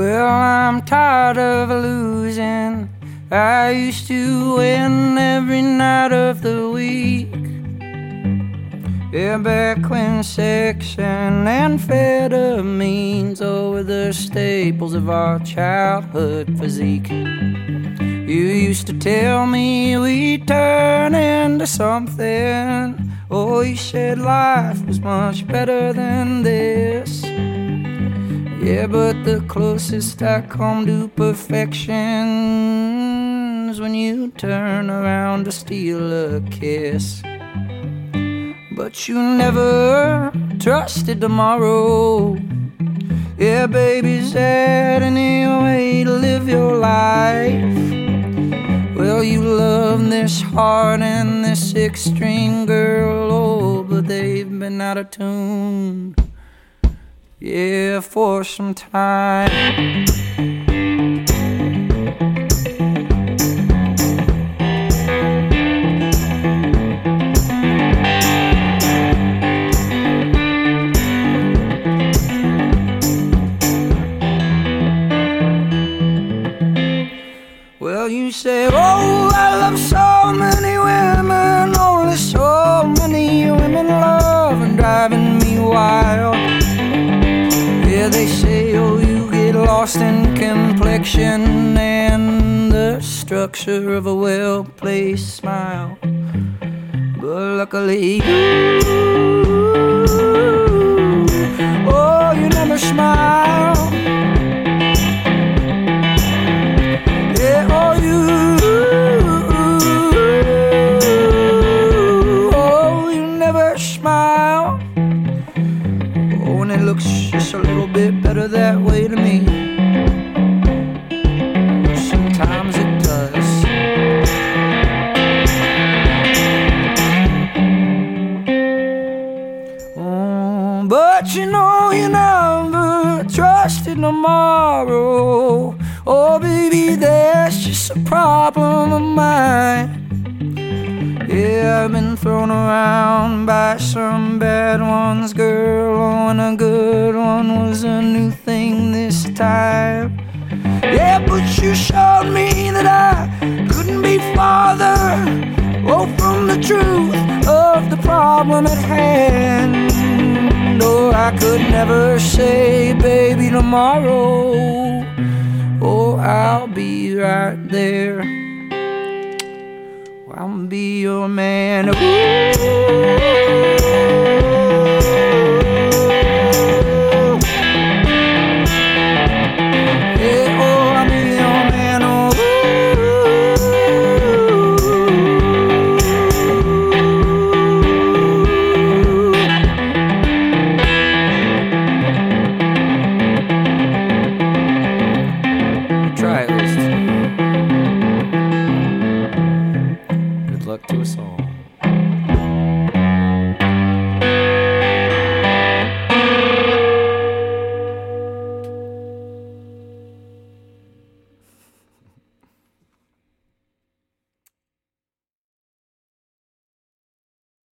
Well, I'm tired of losing. I used to win every night of the week. Yeah, back when sex and amphetamines were the staples of our childhood physique. You used to tell me we'd turn into something. Oh, you said life was much better than this. Yeah, but the closest I come to perfection is when you turn around to steal a kiss. But you never trusted tomorrow. Yeah, baby, is that any way to live your life? Well, you love this heart and this six string girl, oh, but they've been out of tune. Yeah, for some time. Well, you say, Oh, I love so many in complexion and the structure of a well placed smile. But luckily, you, oh, you never smile. But you know you never trusted tomorrow. Oh, baby, that's just a problem of mine. Yeah, I've been thrown around by some bad ones, girl. Oh, and a good one was a new thing this time. Yeah, but you showed me that I couldn't be farther. Oh, from the truth of I could never say, baby, tomorrow. Oh, I'll be right there. I'll be your man. Ooh. try mm-hmm. it.